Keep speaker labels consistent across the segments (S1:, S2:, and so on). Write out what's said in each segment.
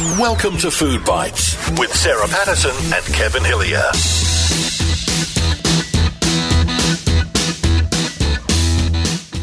S1: Welcome to Food Bytes with Sarah Patterson and Kevin Hillier.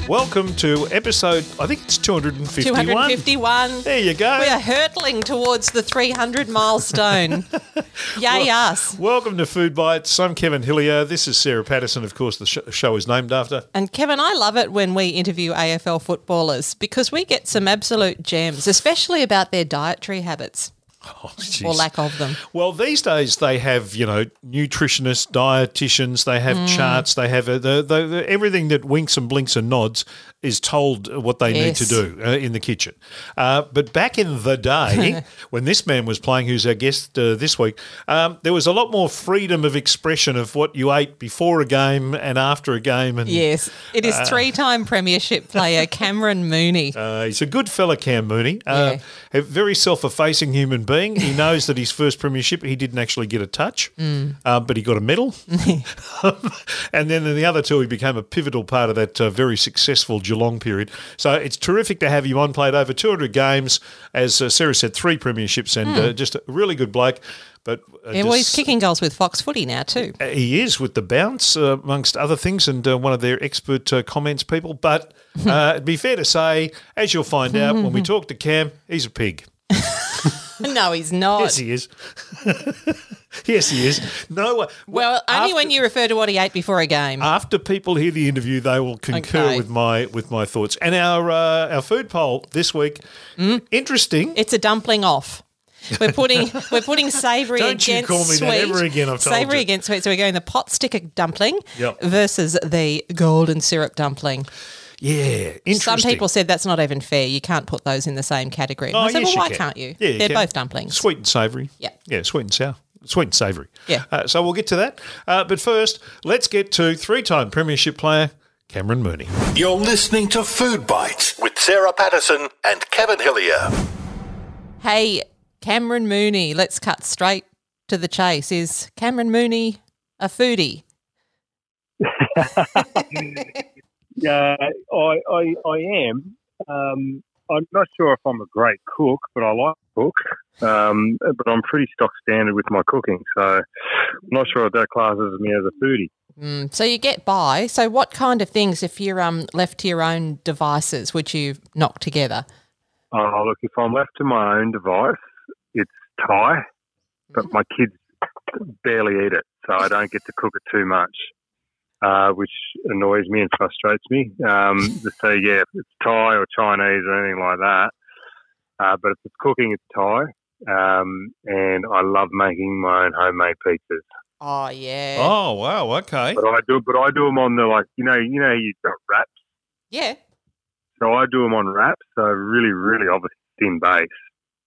S2: Welcome to episode, I think it's 251.
S3: 251.
S2: There you go.
S3: We are hurtling towards the 300 milestone. Yay, us.
S2: Welcome to Food Bytes. I'm Kevin Hillier. This is Sarah Patterson, of course, the sh- show is named after.
S3: And Kevin, I love it when we interview AFL footballers because we get some absolute gems, especially about their dietary habits
S2: Oh,
S3: or lack of them.
S2: Well, these days they have, you know, nutritionists, dietitians, they have
S3: Mm.
S2: charts, they have uh, the, the, the, everything that winks and blinks and nods is told what they need to do uh, in the kitchen. Uh, but back in the day, when this man was playing, who's our guest uh, this week, um, there was a lot more freedom of expression of what you ate before a game and after a game. And
S3: Yes, it is three-time premiership player Cameron Mooney.
S2: Uh, he's a good fella, Cam Mooney. Uh, A very self-effacing human being. He knows that his first premiership, he didn't actually get a touch, uh, but he got a medal. and then in the other two, he became a pivotal part of that uh, very successful Geelong period. So it's terrific to have you on. Played over 200 games, as uh, Sarah said, three premierships, and uh, just a really good bloke. But uh,
S3: Yeah, well, he's kicking goals with Fox Footy now too.
S2: he is with the bounce, uh, amongst other things, and uh, one of their expert uh, comments people. But uh, it'd be fair to say, as you'll find out when we talk to Cam, he's a pig.
S3: no, he's not.
S2: Yes, he is. yes, he is. No, uh,
S3: well, only when you refer to what he ate before a game.
S2: after people hear the interview, they will concur
S3: Okay.
S2: with my with my thoughts. And our uh, our food poll this week,
S3: Hmm?
S2: interesting.
S3: It's a dumpling off. We're putting we're putting savoury
S2: Don't you
S3: against
S2: call me
S3: sweet.
S2: that ever again, I've told
S3: savoury against sweet. So we're going the pot sticker dumpling
S2: Yep.
S3: versus the golden syrup dumpling.
S2: Yeah, interesting.
S3: Some people said that's not even fair. You can't put those in the same category. And
S2: Oh,
S3: I said,
S2: yes,
S3: well, why
S2: can.
S3: can't you?
S2: Yeah, you
S3: They're
S2: can.
S3: both dumplings.
S2: Sweet and savoury.
S3: Yeah.
S2: Yeah, sweet and sour. Sweet and savoury.
S3: Yeah.
S2: Uh, so we'll get to that. Uh, but first, let's get to three time Premiership player Cameron Mooney.
S1: You're listening to Food Bytes with Sarah Patterson and Kevin Hillier.
S3: Hey, Cameron Mooney, let's cut straight to the chase. Is Cameron Mooney a foodie?
S4: Yeah, I, I, I am. Um, I'm not sure if I'm a great cook, but I like to cook. Um, but I'm pretty stock standard with my cooking, so I'm not sure if that classes me as a foodie.
S3: Mm, so you get by. So what kind of things, if you're um, left to your own devices, would you knock together?
S4: Oh, look, if I'm left to my own device, it's Thai, but my kids barely eat it, so I don't get to cook it too much, uh, which annoys me and frustrates me. Um, so, yeah, if it's Thai or Chinese or anything like that. Uh, but if it's cooking, it's Thai. Um, and I love making my own homemade pizzas.
S3: Oh, yeah.
S2: Oh, wow. Okay.
S4: But I do, but I do them on the like, you know, you know, you've got wraps.
S3: Yeah.
S4: So I do them on wraps. So really, really obviously thin base.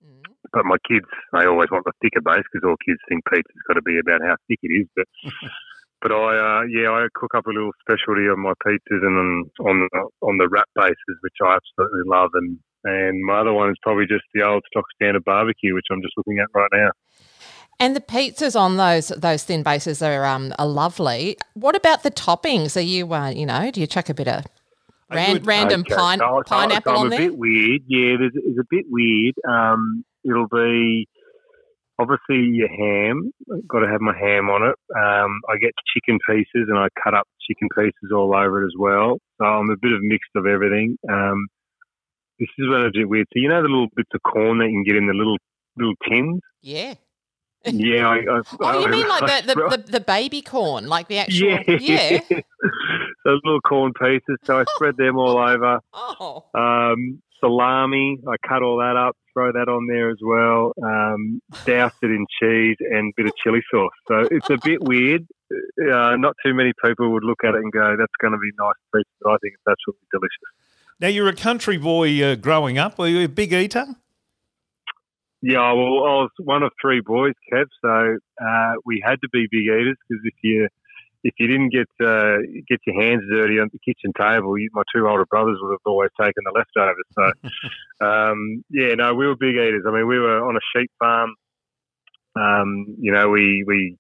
S3: Mm.
S4: But my kids, they always want the thicker base because all kids think pizza's got to be about how thick it is. But but I, uh, yeah, I cook up a little specialty on my pizzas and on on the, on the wrap bases, which I absolutely love. And and my other one is probably just the old stock standard barbecue, which I'm just looking at right now.
S3: And the pizzas on those those thin bases are um are lovely. What about the toppings? Are you uh, you know do you chuck a bit of ran,
S2: would-
S3: random
S4: Okay,
S3: pine,
S4: so- so-
S3: pineapple
S4: so I'm
S3: on
S4: a bit weird. Yeah, there's, it's a bit weird. Um, it'll be obviously your ham. Got to have my ham on it. Um, I get chicken pieces and I cut up chicken pieces all over it as well. So I'm a bit of mixed of everything. Um, this is when it's a bit weird. So you know the little bits of corn that you can get in the little little tins.
S3: Yeah.
S4: Yeah. I, I,
S3: Oh, you
S4: I-
S3: mean like
S4: I
S3: the, the, the, the baby corn, like the actual?
S4: yeah.
S3: Yeah.
S4: Those little corn pieces. So I spread them all over.
S3: Oh.
S4: Um, salami, I cut all that up, throw that on there as well. Um, doused it in cheese and a bit of chili sauce. So it's a bit weird. Uh, not too many people would look at it and go, "That's going to be nice pizza." But I think it's absolutely delicious.
S2: Now, you're a country boy uh, growing up. Were you a big eater?
S4: Yeah, well, I was one of three boys, Kev. So uh, we had to be big eaters because if you if you didn't get uh, get your hands dirty on the kitchen table, you, my two older brothers would have always taken the leftovers. So, um, yeah, no, we were big eaters. I mean, we were on a sheep farm. Um, you know, we we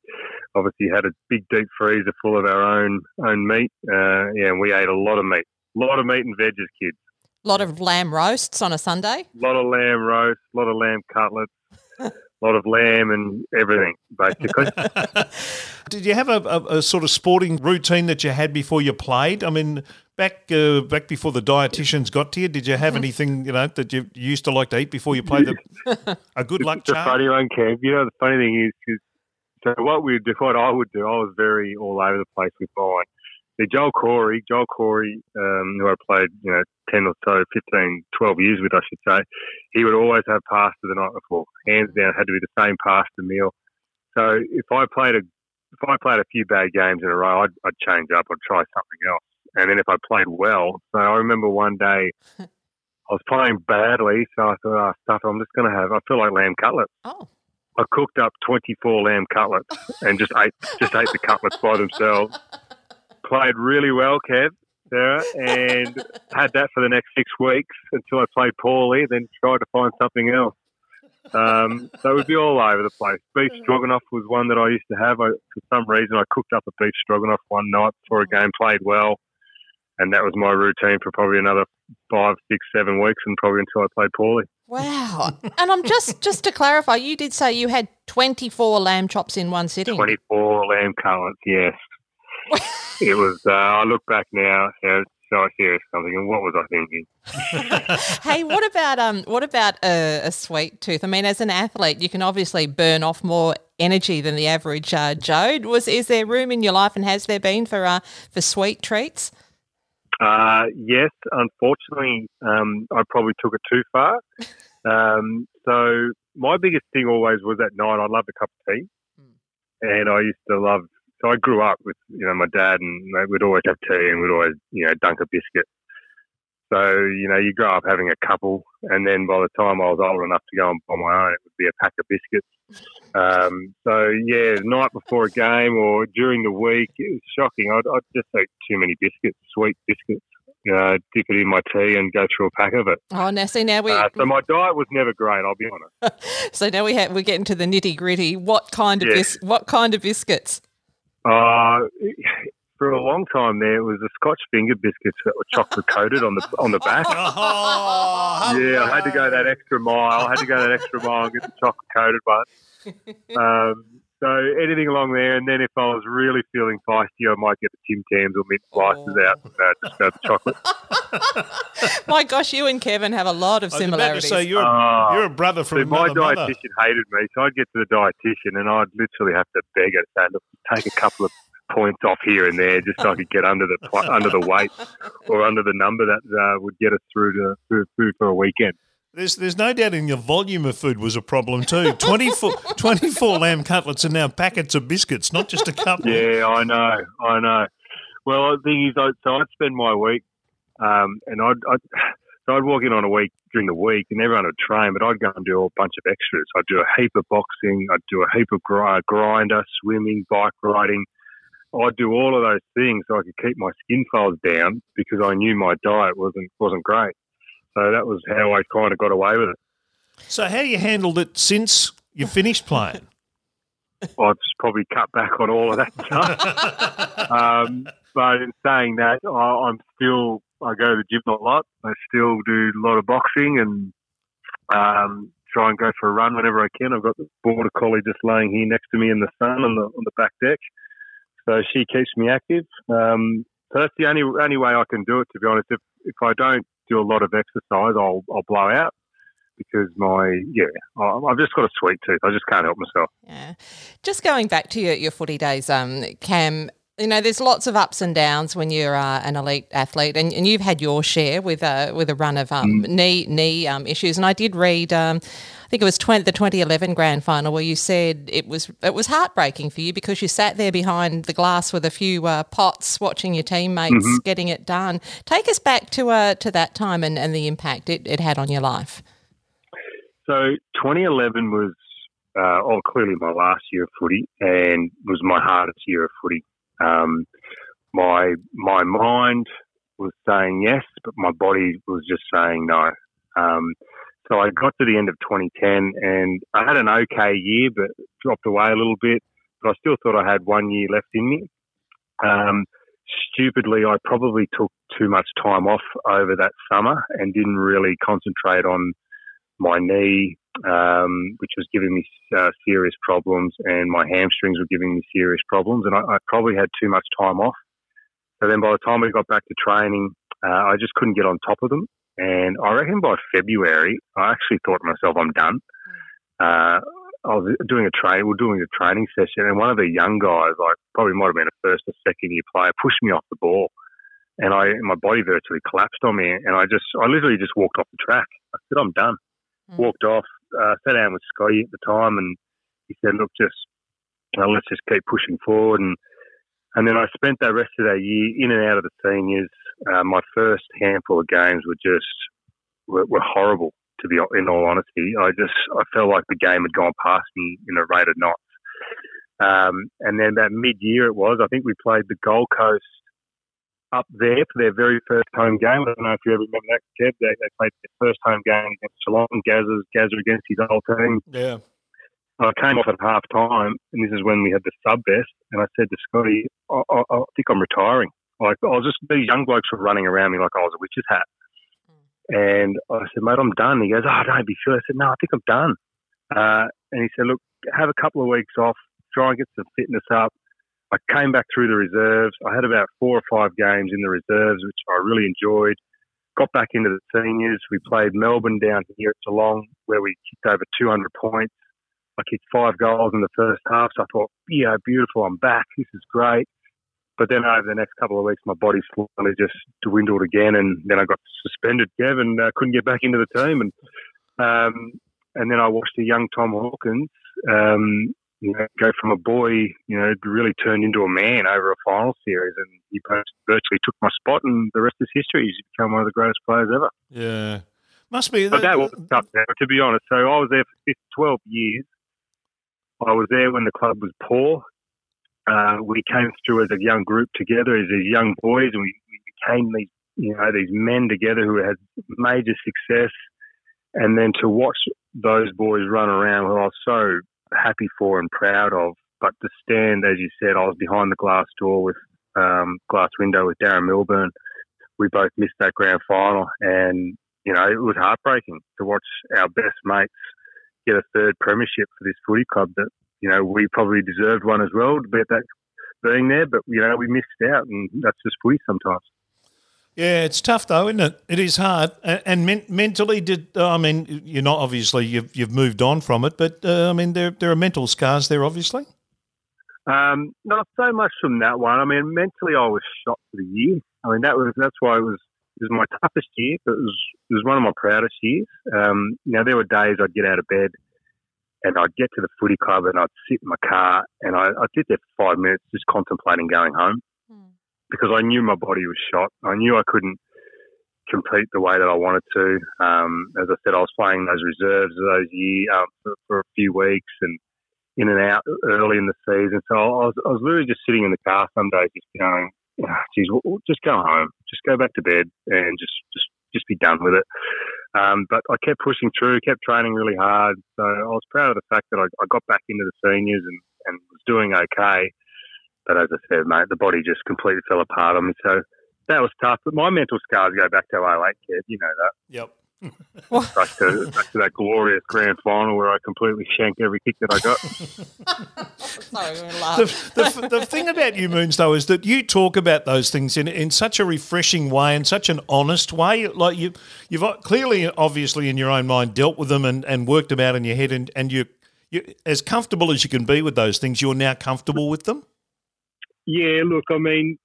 S4: obviously had a big deep freezer full of our own own meat. Uh, yeah, and we ate a lot of meat, a lot of meat and veg as kids.
S3: A lot of lamb roasts on a Sunday.
S4: A lot of lamb roast, a lot of lamb cutlets. A lot of lamb and everything, basically.
S2: Did you have a, a, a, sort of sporting routine that you had before you played? I mean, back uh, back before the dietitians got to you, did you have mm-hmm. anything you know that you used to like to eat before you played? The, a good luck
S4: charm. The funny one, Cam. You know, the funny thing is, because so what we do, what I would do, I was very all over the place with mine. The Joel Corey, Joel Corey, um, who I played, you know, 10 or so, 15, 12 years with, I should say, he would always have pasta the night before. Hands down, had to be the same pasta meal. So if I played a if I played a few bad games in a row, I'd, I'd change up. I'd try something else. And then if I played well, so I remember one day I was playing badly, so I thought, oh, stuff, I'm just going to have, I feel like lamb cutlets.
S3: Oh.
S4: I cooked up 24 lamb cutlets and just ate just ate the cutlets by themselves. Played really well, Kev, Sarah, and had that for the next six weeks until I played poorly. Then tried to find something else. Um, so it would be all over the place. Beef stroganoff was one that I used to have. I, for some reason, I cooked up a beef stroganoff one night before a game, played well, and that was my routine for probably another five, six, seven weeks, and probably until I played poorly.
S3: Wow! and I'm just just to clarify, you did say you had 24 lamb chops in one sitting.
S4: 24 lamb cutlets, yes. It was. Uh, I look back now. You so serious something. And what was I thinking?
S3: hey, what about um, what about a, a, sweet tooth? I mean, as an athlete, you can obviously burn off more energy than the average uh, Joe. Was is there room in your life, and has there been for uh, for sweet treats?
S4: Uh, yes, unfortunately, um, I probably took it too far. Um, so my biggest thing always was at night. I loved a cup of tea, mm. and I used to love so I grew up with you know my dad, and we'd always have tea, and we'd always you know dunk a biscuit. So you know you grow up having a couple, and then by the time I was old enough to go on, on my own, it would be a pack of biscuits. Um, so yeah, night before a game or during the week, it was shocking. I'd, I'd just eat too many biscuits, sweet biscuits. You know, dip it in my tea and go through a pack of it.
S3: Oh, now see now we.
S4: Uh, so my diet was never great. I'll be honest.
S3: so now we have we're getting to the nitty gritty. What kind of bis- What kind of biscuits?
S4: Uh, for a long time there, it was the Scotch finger biscuits that were chocolate coated on the on the back. Oh, yeah, I had to go that extra mile. I had to go that extra mile and get the chocolate coated one. Um, so anything along there, and then if I was really feeling feisty, I might get the Tim Tams or mint slices oh. out and uh, just go the chocolate.
S3: my gosh, you and Kevin have a lot of similarities.
S2: So you're, uh, you're a brother from so
S4: my dietitian
S2: mother.
S4: hated me, so I'd get to the dietitian and I'd literally have to beg her, say, look, take a couple of points off here and there just so I could get under the under the weight or under the number that uh, would get us through to through, through for a weekend.
S2: There's there's no doubt in your volume of food was a problem too. 24, 24 lamb cutlets and now packets of biscuits, not just a couple.
S4: Yeah, I know, I know. Well, the thing is, so I'd spend my week, um, and I'd, I'd so I'd walk in on a week during the week, and everyone would train, but I'd go and do a bunch of extras. I'd do a heap of boxing, I'd do a heap of grinder, swimming, bike riding. I'd do all of those things so I could keep my skin folds down because I knew my diet wasn't wasn't great. So that was how I kind of got away with it.
S2: So how you handled it since you finished playing?
S4: I've probably cut back on all of that stuff. um, but in saying that, I, am still I go to the gym a lot. I still do a lot of boxing and um, try and go for a run whenever I can. I've got the border collie just laying here next to me in the sun on the on the back deck, so she keeps me active. Um, so that's the only only way I can do it. To be honest, if if I don't do a lot of exercise, I'll I'll blow out because my yeah, I've just got a sweet tooth. I just can't help myself.
S3: Yeah, just going back to your, your footy days, um, Cam. You know, there's lots of ups and downs when you're uh, an elite athlete, and, and you've had your share with a with a run of um, mm. knee knee um, issues. And I did read, um, think it was 20, the 2011 grand final, where you said it was it was heartbreaking for you because you sat there behind the glass with a few uh, pots, watching your teammates mm-hmm. getting it done. Take us back to uh, to that time and, and the impact it, it had on your life.
S4: So 2011 was uh, oh clearly my last year of footy and was my hardest year of footy. Um, my my mind was saying yes, but my body was just saying no. Um, so I got to the end of 2010 and I had an okay year, but dropped away a little bit. But I still thought I had one year left in me. Um, stupidly, I probably took too much time off over that summer and didn't really concentrate on my knee um, which was giving me uh, serious problems, and my hamstrings were giving me serious problems, and I, I, probably had too much time off. So then, by the time we got back to training, uh, I just couldn't get on top of them, and I reckon by February, I actually thought to myself, "I'm done." Uh, I was doing a train, we are doing a training session, and one of the young guys, like probably might have been a first or second year player, pushed me off the ball, and I my body virtually collapsed on me, and I just I literally just walked off the track. I said, "I'm done." Mm. Walked off, uh, sat down with Scotty at the time, and he said, "Look, just you know, let's just keep pushing forward." And and then I spent that rest of that year in and out of the seniors. Uh, my first handful of games were just were, were, horrible. To be in all honesty, I just I felt like the game had gone past me in a rate of knots. Um, and then about mid-year it was. I think we played the Gold Coast up there for their very first home game. I don't know if you ever remember that, Kev. They, they played their first home game against Geelong. Gazza, Gazza against his old team.
S2: Yeah.
S4: I came off at half time, and this is when we had the sub vest, and I said to Scotty, I, I, I think I'm retiring. Like, I was just, these young blokes were running around me like I was a witch's hat. And I said, mate, I'm done. He goes, oh, don't be sure. I said, no, I think I'm done. Uh, and he said, look, have a couple of weeks off, try and get some fitness up. I came back through the reserves. I had about four or five games in the reserves, which I really enjoyed. Got back into the seniors. We played Melbourne down here at Geelong, where we kicked over 200 points. I kicked five goals in the first half, so I thought, yeah, beautiful, I'm back. This is great. But then over the next couple of weeks, my body slowly just dwindled again, and then I got suspended, Kev, and uh, couldn't get back into the team. And um, and then I watched a young Tom Hawkins um, you know, go from a boy, you know, really turned into a man over a final series, and he virtually took my spot, and the rest is history. He's become one of the greatest players ever.
S2: Yeah, must be.
S4: But that was tough, now, to be honest. So I was there for 12 years. I was there when the club was poor. Uh, we came through as a young group together, as these young boys, and we, we became these, you know, these men together who had major success. And then to watch those boys run around, who I was so happy for and proud of. But to stand, as you said, I was behind the glass door with um, glass window with Darren Milburn. We both missed that grand final, and you know it was heartbreaking to watch our best mates get a third premiership for this footy club. That you know we probably deserved one as well to be at that being there, but you know we missed out, and that's just footy sometimes.
S2: Yeah, it's tough though, isn't it? It is hard. And, men- mentally, did uh, I mean you're not obviously you've you've moved on from it, but uh, I mean there there are mental scars there, obviously.
S4: Um, not so much from that one. I mean, mentally, I was shot for the year. I mean, that was that's why it was was my toughest year, but it was it was one of my proudest years. Um, you know, there were days I'd get out of bed and I'd get to the footy club and I'd sit in my car and I, I'd sit there for five minutes just contemplating going home because I knew my body was shot. I knew I couldn't compete the way that I wanted to. Um, as I said, I was playing those reserves those year um, for, for, a few weeks and in and out early in the season. So I was, I was literally just sitting in the car some days, just going, "Geez, just go home, just go back to bed, and just just just be done with it." Um, but I kept pushing through, kept training really hard. So I was proud of the fact that I, I got back into the seniors and, and was doing okay. But as I said, mate, the body just completely fell apart on me. So that was tough. But my mental scars go back to 08, kid. You know that.
S2: Yep.
S4: Back, to, back to that glorious grand final where I completely shanked every kick that I got.
S3: Sorry,
S2: the, the, the, thing about you, Moons, though, is that you talk about those things in, in such a refreshing way and such an honest way. Like you, you've clearly, obviously, in your own mind, dealt with them and, and worked them out in your head, and, and you, you, as comfortable as you can be with those things, you're now comfortable with them.
S4: Yeah, look, I mean,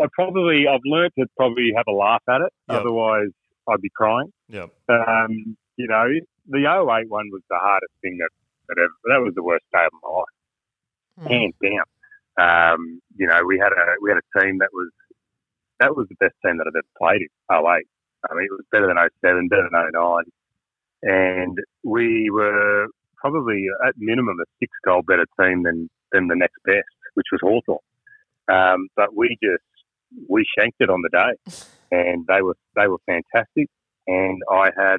S4: I probably I've learned to probably have a laugh at it. Yep. Otherwise, I'd be crying.
S2: Yeah.
S4: Um, you know, the 08 one was the hardest thing that that ever. That was the worst day of my life, mm. hands down. Um, you know, we had a we had a team that was that was the best team that I've ever played in 08. I mean, it was better than 07, better than 09. And we were probably at minimum a six goal better team than, than the next best which was Hawthorn. Um, but we just we shanked it on the day, and they were they were fantastic. And I had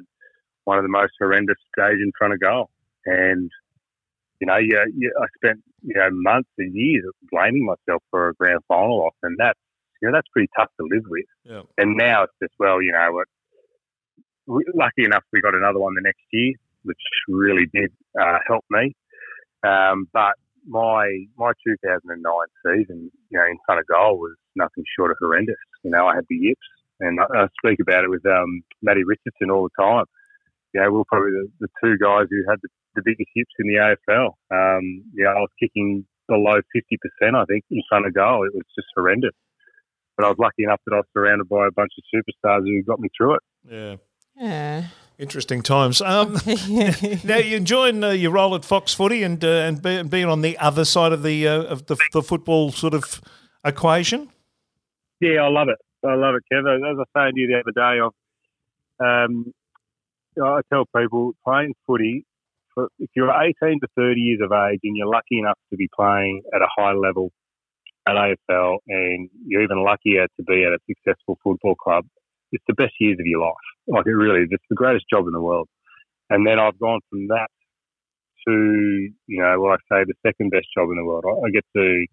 S4: one of the most horrendous days in front of goal, and you know, yeah, yeah, I spent you know months and years blaming myself for a grand final loss, and that's you know that's pretty tough to live with.
S2: Yeah.
S4: And now it's just well, you know what. Lucky enough, we got another one the next year, which really did uh, help me. Um, but my my 2009 season, you know, in front of goal was nothing short of horrendous. You know, I had the yips, and I, I speak about it with um, Matty Richardson all the time. You know, we are probably the, the two guys who had the, the biggest yips in the AFL. Um, yeah, I was kicking below 50%, I think, in front of goal. It was just horrendous. But I was lucky enough that I was surrounded by a bunch of superstars who got me through it.
S2: Yeah.
S3: Yeah.
S2: Interesting times. Um, now you're enjoying uh, your role at Fox Footy and uh, and, be, and, being on the other side of the uh, of the, the, football sort of equation.
S4: Yeah, I love it. I love it, Kev. As I was saying to you the other day, I've, um, I tell people playing footy. For, if you're 18 to 30 years of age and you're lucky enough to be playing at a high level at AFL, and you're even luckier to be at a successful football club, it's the best years of your life. Like it really, is. it's the greatest job in the world. And then I've gone from that to, you know, what I say the second best job in the world. I, I get to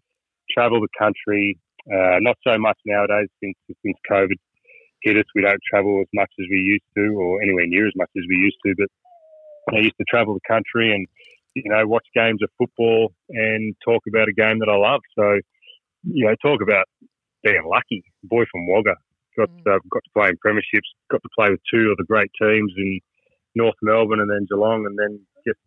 S4: travel the country, uh, not so much nowadays since since COVID hit us. We don't travel as much as we used to, or anywhere near as much as we used to. But I used to travel the country and you know watch games of football and talk about a game that I love. So you know, talk about being lucky. Boy from Wagga, got mm. uh, got to play in premierships, got to play with two of the great teams in North Melbourne and then Geelong, and then just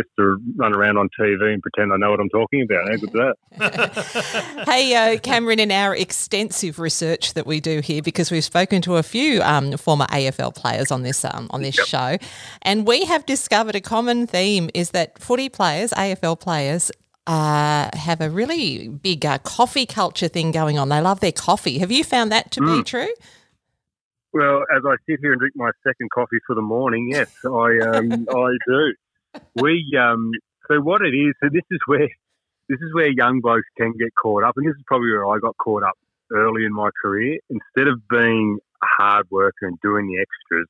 S4: just to run around on TV and pretend I know what I'm talking about. How good
S3: that? hey, uh, Cameron, in our extensive research that we do here, because we've spoken to a few um, former AFL players on this um, on this yep. show, and we have discovered a common theme is that footy players, AFL players, uh, have a really big uh, coffee culture thing going on. They love their coffee. Have you found that to mm. be true?
S4: Well, as I sit here and drink my second coffee for the morning, yes, I um, I do. We um, so what it is. So this is where this is where young blokes can get caught up, and this is probably where I got caught up early in my career. Instead of being a hard worker and doing the extras,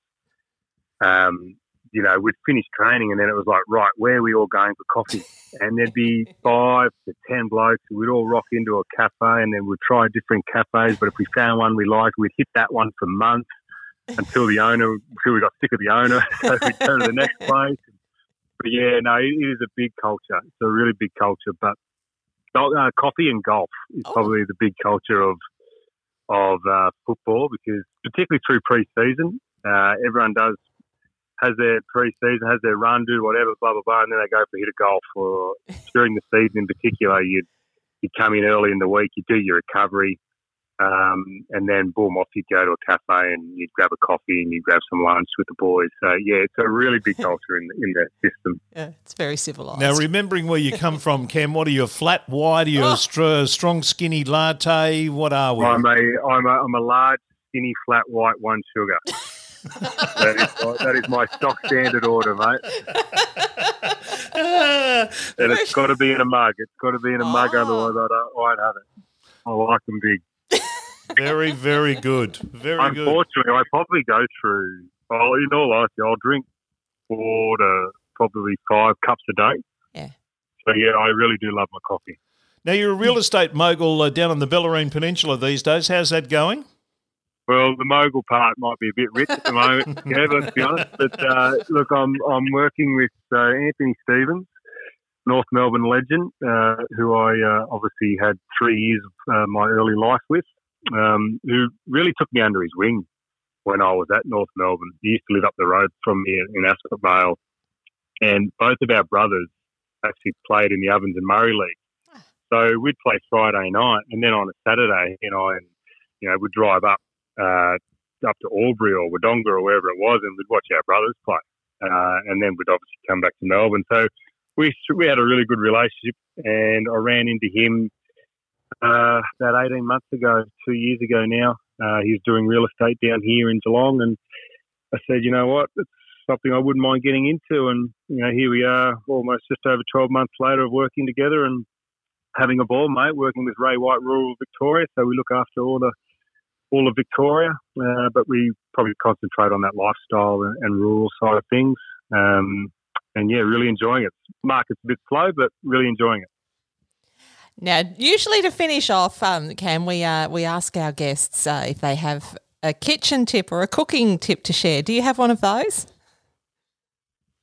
S4: um, you know, we'd finish training and then it was like, right, where are we all going for coffee? And there'd be five to ten blokes. We'd all rock into a cafe and then we'd try different cafes. But if we found one we liked, we'd hit that one for months until the owner, until we got sick of the owner. so we'd go to the next place. But yeah, no, it is a big culture. It's a really big culture. But uh, coffee and golf is oh. probably the big culture of of uh, football because particularly through pre-season, uh, everyone does has their pre-season, has their run, do whatever, blah blah blah, and then they go for a hit of golf. Or during the season in particular, you'd you come in early in the week, you do your recovery, um, and then boom, off you'd go to a cafe and you'd grab a coffee and you'd grab some lunch with the boys. So yeah, it's a really big culture in in that system.
S3: Yeah, it's very civilized.
S2: Now, remembering where you come from, Cam, what are you? Flat white? Are you oh. a str- strong, skinny latte? What are we?
S4: I'm a I'm a, I'm a large, skinny, flat white, one sugar. that, is my, that is my stock standard order, mate. and it's got to be in a mug. It's got to be in a oh. mug, otherwise I, don't, I won't have it. I like them big.
S2: Very, very good. Very
S4: Unfortunately,
S2: good.
S4: Unfortunately, I probably go through. Oh, in all honesty, I'll drink four to probably five cups a day.
S3: Yeah.
S4: So yeah, I really do love my coffee.
S2: Now you're a real estate mogul uh, down on the Bellarine Peninsula these days. How's that going?
S4: Well, the mogul part might be a bit rich at the moment, yeah, let's be honest. But uh, look, I'm I'm working with uh, Anthony Stevens, North Melbourne legend, uh, who I uh, obviously had three years of uh, my early life with, um, who really took me under his wing when I was at North Melbourne. He used to live up the road from me in Ascot Vale, and both of our brothers actually played in the Ovens and Murray League. So we'd play Friday night, and then on a Saturday, you know, and you know, we'd drive up uh, up to Albury or Wodonga or wherever it was, and we'd watch our brothers play. Uh, and then we'd obviously come back to Melbourne. So we we had a really good relationship, and I ran into him uh, about 18 months ago, two years ago now. Uh, he was doing real estate down here in Geelong, and I said, you know what, it's something I wouldn't mind getting into. And you know, here we are, almost just over 12 months later of working together and having a ball, mate. Working with Ray White Rural Victoria, so we look after all the all of Victoria, uh, but we probably concentrate on that lifestyle and, and rural side of things. Um, and yeah, really enjoying it. Market's a bit slow, but really enjoying it.
S3: Now, usually to finish off, um, Cam, we uh, we ask our guests uh, if they have a kitchen tip or a cooking tip to share. Do you have one of those?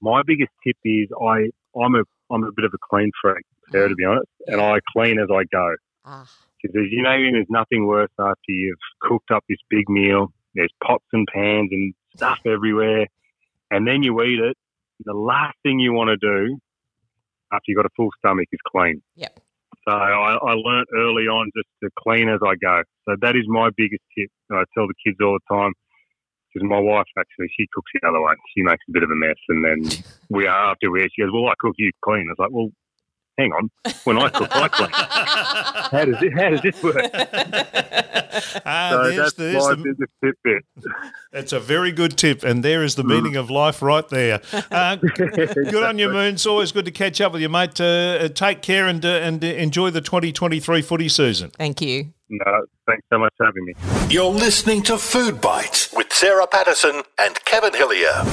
S4: my biggest tip is I I'm a I'm a bit of a clean freak, Sarah, to be honest, and I clean as I go.
S3: Ah,
S4: Because you know, there's nothing worse after you've cooked up this big meal. There's pots and pans and stuff everywhere, and then you eat it. The last thing you want to do after you've got a full stomach is clean.
S3: Yep.
S4: So I, I learnt early on just to clean as I go. So that is my biggest tip. I tell the kids all the time. Because my wife actually, she cooks the other way. She makes a bit of a mess, and then we are after we. She goes, "Well, I cook, you clean." I was like, "Well, hang on. When I cook, I clean. How does it? How does this work?"
S2: Ah,
S4: So
S2: there's,
S4: that's
S2: there's
S4: my
S2: the,
S4: biggest tidbit.
S2: that's a very good tip, and there is the meaning of life right there. Uh, good on you, Moon. It's always good to catch up with you, mate. Uh, uh, take care and uh, and uh, enjoy the 2023 footy season.
S3: thank you.
S4: No, thanks so much for having me.
S1: You're listening to Food Bytes with Sarah Patterson and Kevin Hillier.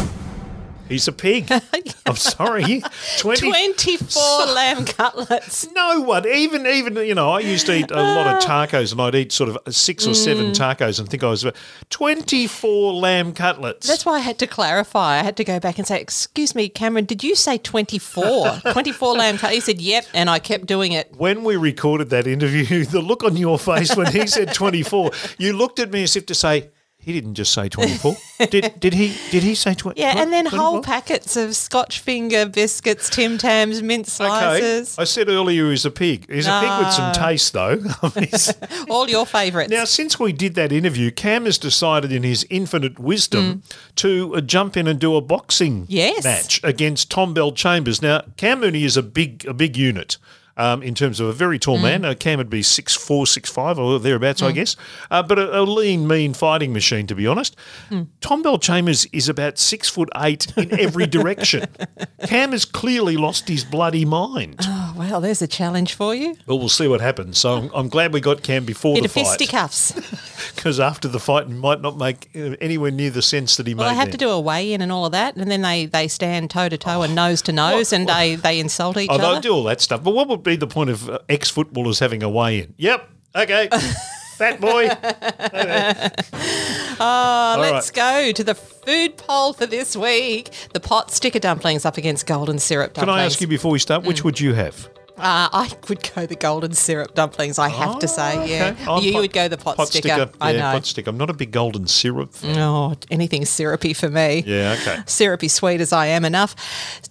S2: He's a pig. I'm sorry. 20,
S3: 24 lamb cutlets.
S2: No one, even even you know, I used to eat a lot of tacos, and I'd eat sort of six or seven mm. tacos, and think I was about twenty-four lamb cutlets.
S3: That's why I had to clarify. I had to go back and say, Excuse me, Cameron, did you say 24? 24 lamb cutlets? He said, Yep. And I kept doing it.
S2: when we recorded that interview, the look on your face when he said 24, you looked at me as if to say, he didn't just say 24. did did he did he say 20?
S3: Yeah, and then
S2: 24?
S3: whole packets of Scotch finger biscuits, Tim Tams, mint slices, Okay.
S2: I said earlier he's a pig. He's a pig with some taste, though. I mean, he's-
S3: all your favourites.
S2: now, since we did that interview, Cam has decided in his infinite wisdom to uh, jump in and do a boxing
S3: Yes.
S2: match against Tom Bellchambers. Now, Cam Mooney is a big a big unit. Um, in terms of a very tall man, uh, Cam would be six four, six five, or thereabouts, I guess. Uh, but a, a lean, mean fighting machine, to be honest. Tom Bellchambers is about six foot eight in every direction. Cam has clearly lost his bloody mind.
S3: oh, well, there's a challenge for you.
S2: Well, we'll see what happens. So I'm, I'm glad we got Cam before
S3: Bit
S2: the fight
S3: fisticuffs.
S2: because after the fight, it might not make uh, anywhere near the sense that he
S3: Well,
S2: made.
S3: they have
S2: then.
S3: to do a weigh in and all of that, and then they, they stand toe to toe and nose to nose, and they, they insult each
S2: Oh, they'll do all that stuff. But what would be the point of uh, ex-footballers having a weigh-in? Yep. Okay. Fat boy.
S3: Oh,
S2: right.
S3: let's go to the food poll for this week. The pot sticker dumplings up against golden syrup
S2: Can. I ask you before we start, which would you have?
S3: Uh, I would go the golden syrup dumplings. I have to say, yeah.
S2: Oh,
S3: you
S2: pot-
S3: would go the pot, sticker. I
S2: yeah,
S3: know.
S2: pot sticker. I'm not a big golden syrup fan.
S3: Oh, anything syrupy for me.
S2: Yeah, okay.
S3: Syrupy sweet as I am enough.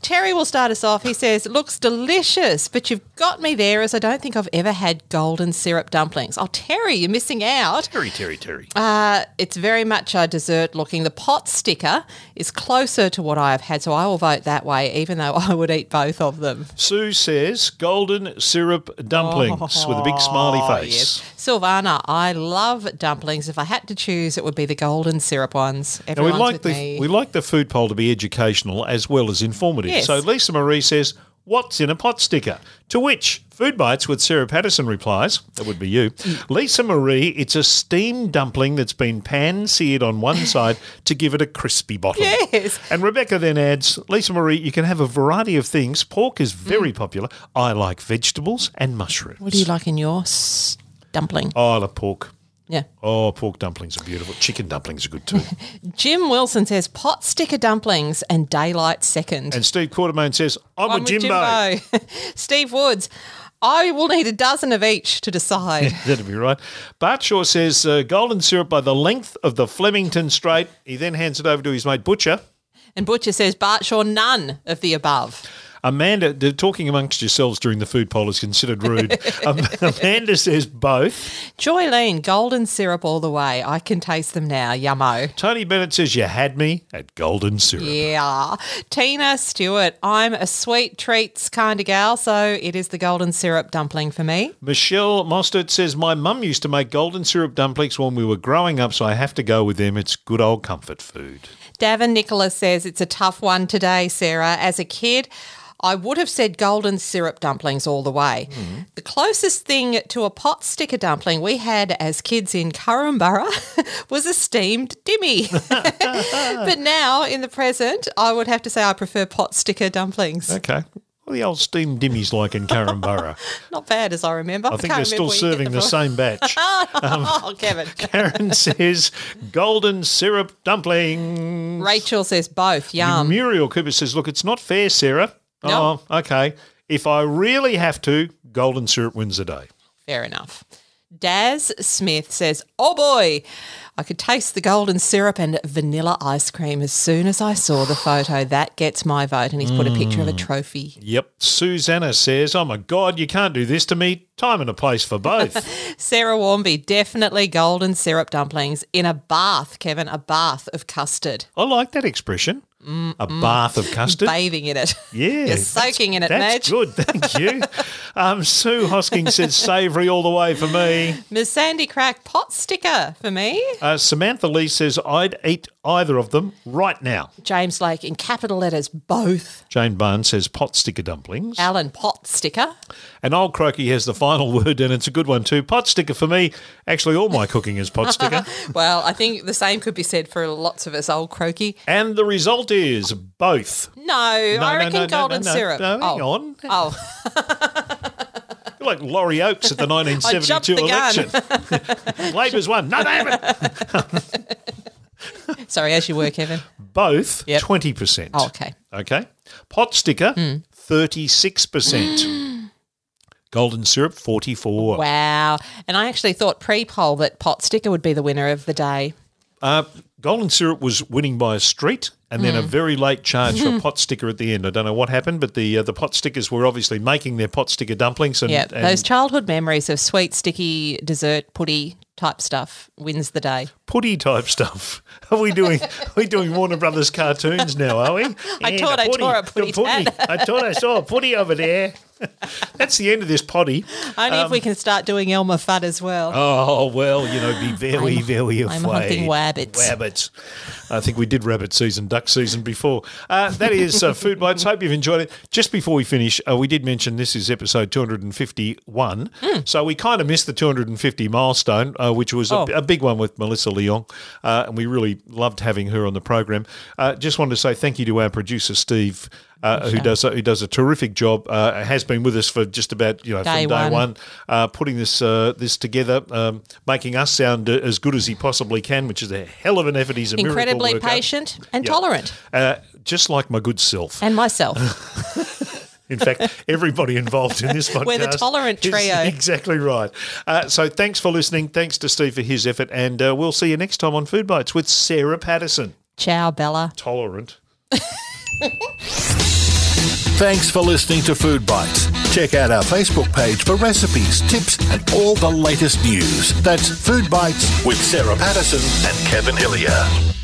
S3: Terry will start us off. He says, looks delicious, but you've got me there as I don't think I've ever had golden syrup dumplings. Oh, Terry, you're missing out.
S2: Terry, Terry, Terry.
S3: Uh, it's very much a dessert looking. The pot sticker is closer to what I have had, so I will vote that way, even though I would eat both of them.
S2: Sue says golden syrup dumplings with a big smiley
S3: Oh,
S2: face.
S3: yes. Silvana, I love dumplings. If I had to choose, it would be the golden syrup ones.
S2: Now we like the
S3: me.
S2: we like the food poll to be educational as well as informative.
S3: Yes.
S2: So Lisa Marie says, "What's in a pot sticker?" To which Food Bytes with Sarah Patterson replies, "That would be you, Lisa Marie. It's a steamed dumpling that's been pan seared on one side to give it a crispy bottom."
S3: Yes.
S2: And Rebecca then adds, "Lisa Marie, you can have a variety of things. Pork is very mm. popular. I like vegetables and mushrooms.
S3: What do you like in your s- dumpling?
S2: Oh, I love pork."
S3: Yeah.
S2: Oh, pork dumplings are beautiful. Chicken dumplings are good too.
S3: Jim Wilson says pot sticker dumplings and daylight second.
S2: and Steve Quartermain says, I'm,
S3: I'm
S2: with Jimbo.
S3: Jimbo. Steve Woods, I will need a dozen of each to decide.
S2: That'd be right. Bart Shaw says uh, golden syrup by the length of the Flemington Straight. He then hands it over to his mate Butcher.
S3: and Butcher says Bart Shaw, none of the above.
S2: Amanda, talking amongst yourselves during the food poll is considered rude. Amanda says both.
S3: Joylene, golden syrup all the way. I can taste them now. Yummo.
S2: Tony Bennett says you had me at golden syrup.
S3: Yeah. Tina Stewart, I'm a sweet treats kind of gal, so it is the golden syrup dumpling for me.
S2: Michelle Mostert says my mum used to make golden syrup dumplings when we were growing up, so I have to go with them. It's good old comfort food.
S3: Davin Nicholas says it's a tough one today, Sarah. As a kid, I would have said golden syrup dumplings all the way. The closest thing to a pot sticker dumpling we had as kids in Korumburra was a steamed dimmy. but now, in the present, I would have to say I prefer pot sticker dumplings.
S2: Okay. What are the old steamed dimmies like in Korumburra?
S3: Not bad as I remember.
S2: I think they're still
S3: remember where you get
S2: serving the same batch.
S3: from. Um, oh, Kevin.
S2: Karen says golden syrup dumpling.
S3: Rachel says both. Yum.
S2: Muriel Cooper says, look, it's not fair, Sarah.
S3: No.
S2: Oh, okay. If I really have to, golden syrup wins the day.
S3: Fair enough. Daz Smith says, Oh boy, I could taste the golden syrup and vanilla ice cream as soon as I saw the photo. That gets my vote. And he's put a picture
S2: Mm.
S3: of a trophy.
S2: Yep. Susanna says, oh my God, you can't do this to me. Time and a place for both.
S3: Sarah Warmby, definitely golden syrup dumplings in a bath, Kevin, a bath of custard.
S2: I like that expression. A bath of custard.
S3: Bathing in it.
S2: Yeah,
S3: You're soaking in it,
S2: That's
S3: Madge.
S2: good, thank you. um, Sue Hosking said savoury all the way for me.
S3: Miss Sandy Crack, pot sticker for me.
S2: Uh, Samantha Lee says I'd eat either of them right now.
S3: James Lake, in capital letters, both.
S2: Jane Barnes says pot sticker dumplings.
S3: Alan, pot sticker.
S2: And old Croaky has the final word, and it's a good one too. Pot sticker for me. Actually, all my cooking is pot sticker.
S3: Well, I think the same could be said for lots of us, old croaky.
S2: and the result is both.
S3: No,
S2: No,
S3: I reckon
S2: no, no,
S3: golden syrup.
S2: no, hang
S3: oh.
S2: on.
S3: Oh,
S2: You're like Laurie Oakes at the 1972
S3: the
S2: election. Labor's won. No, they haven't.
S3: sorry, as you were, Kevin.
S2: Both
S3: Yep.
S2: 20%.
S3: Oh, okay.
S2: Okay. Pot sticker,
S3: Hmm.
S2: 36%. Golden syrup, 44
S3: Wow. And I actually thought pre poll that pot sticker would be the winner of the day.
S2: Uh, golden syrup was winning by a street, and then a
S3: Hmm.
S2: very late charge for a pot sticker at the end. I don't know what happened, but the uh, the pot stickers were obviously making their pot sticker dumplings. And,
S3: Yeah,
S2: and
S3: those childhood memories of sweet, sticky dessert, putty type stuff wins the day.
S2: putty type stuff. Are we doing? Are we doing Warner Brothers cartoons now? Are we?
S3: I
S2: Yeah,
S3: thought I saw a putty.
S2: I thought I saw a putty over there. That's the end of this potty.
S3: Only if we can start doing Elmer Fudd as well.
S2: Um, Oh well, you know, be very,
S3: I'm-
S2: very afraid.
S3: I'm hunting wabbits.
S2: Wabbits. I think we did rabbit season, duck season before. Uh, that is uh, Food Bytes. Hope you've enjoyed it. Just before we finish, uh, we did mention this is episode 251.
S3: Hmm.
S2: So we kind of missed the 250 milestone, uh, which was a,
S3: Oh.
S2: a big one with Melissa Leong. Uh, and we really loved having her on the program. Uh, just wanted to say thank you to our producer, Steve. Uh, who does a, who does a terrific job? Uh, has been with us for just about you know
S3: Day
S2: from day
S3: one.
S2: one, uh, putting this uh, this together, um, making us sound as good as he possibly can, which is a hell of an effort. He's
S3: Incredibly patient and
S2: Yeah.
S3: tolerant.
S2: uh, just like my good self.
S3: And myself.
S2: In fact, everybody involved in this podcast.
S3: We're the tolerant trio.
S2: Exactly right. Uh, so thanks for listening. Thanks to Steve for his effort, and uh, we'll see you next time on Food Bytes with Sarah Patterson.
S3: Ciao, Bella.
S2: Tolerant.
S1: Thanks for listening to Food Bytes. Check out our Facebook page for recipes, tips, and all the latest news. That's Food Bytes with Sarah Patterson and Kevin Hillier.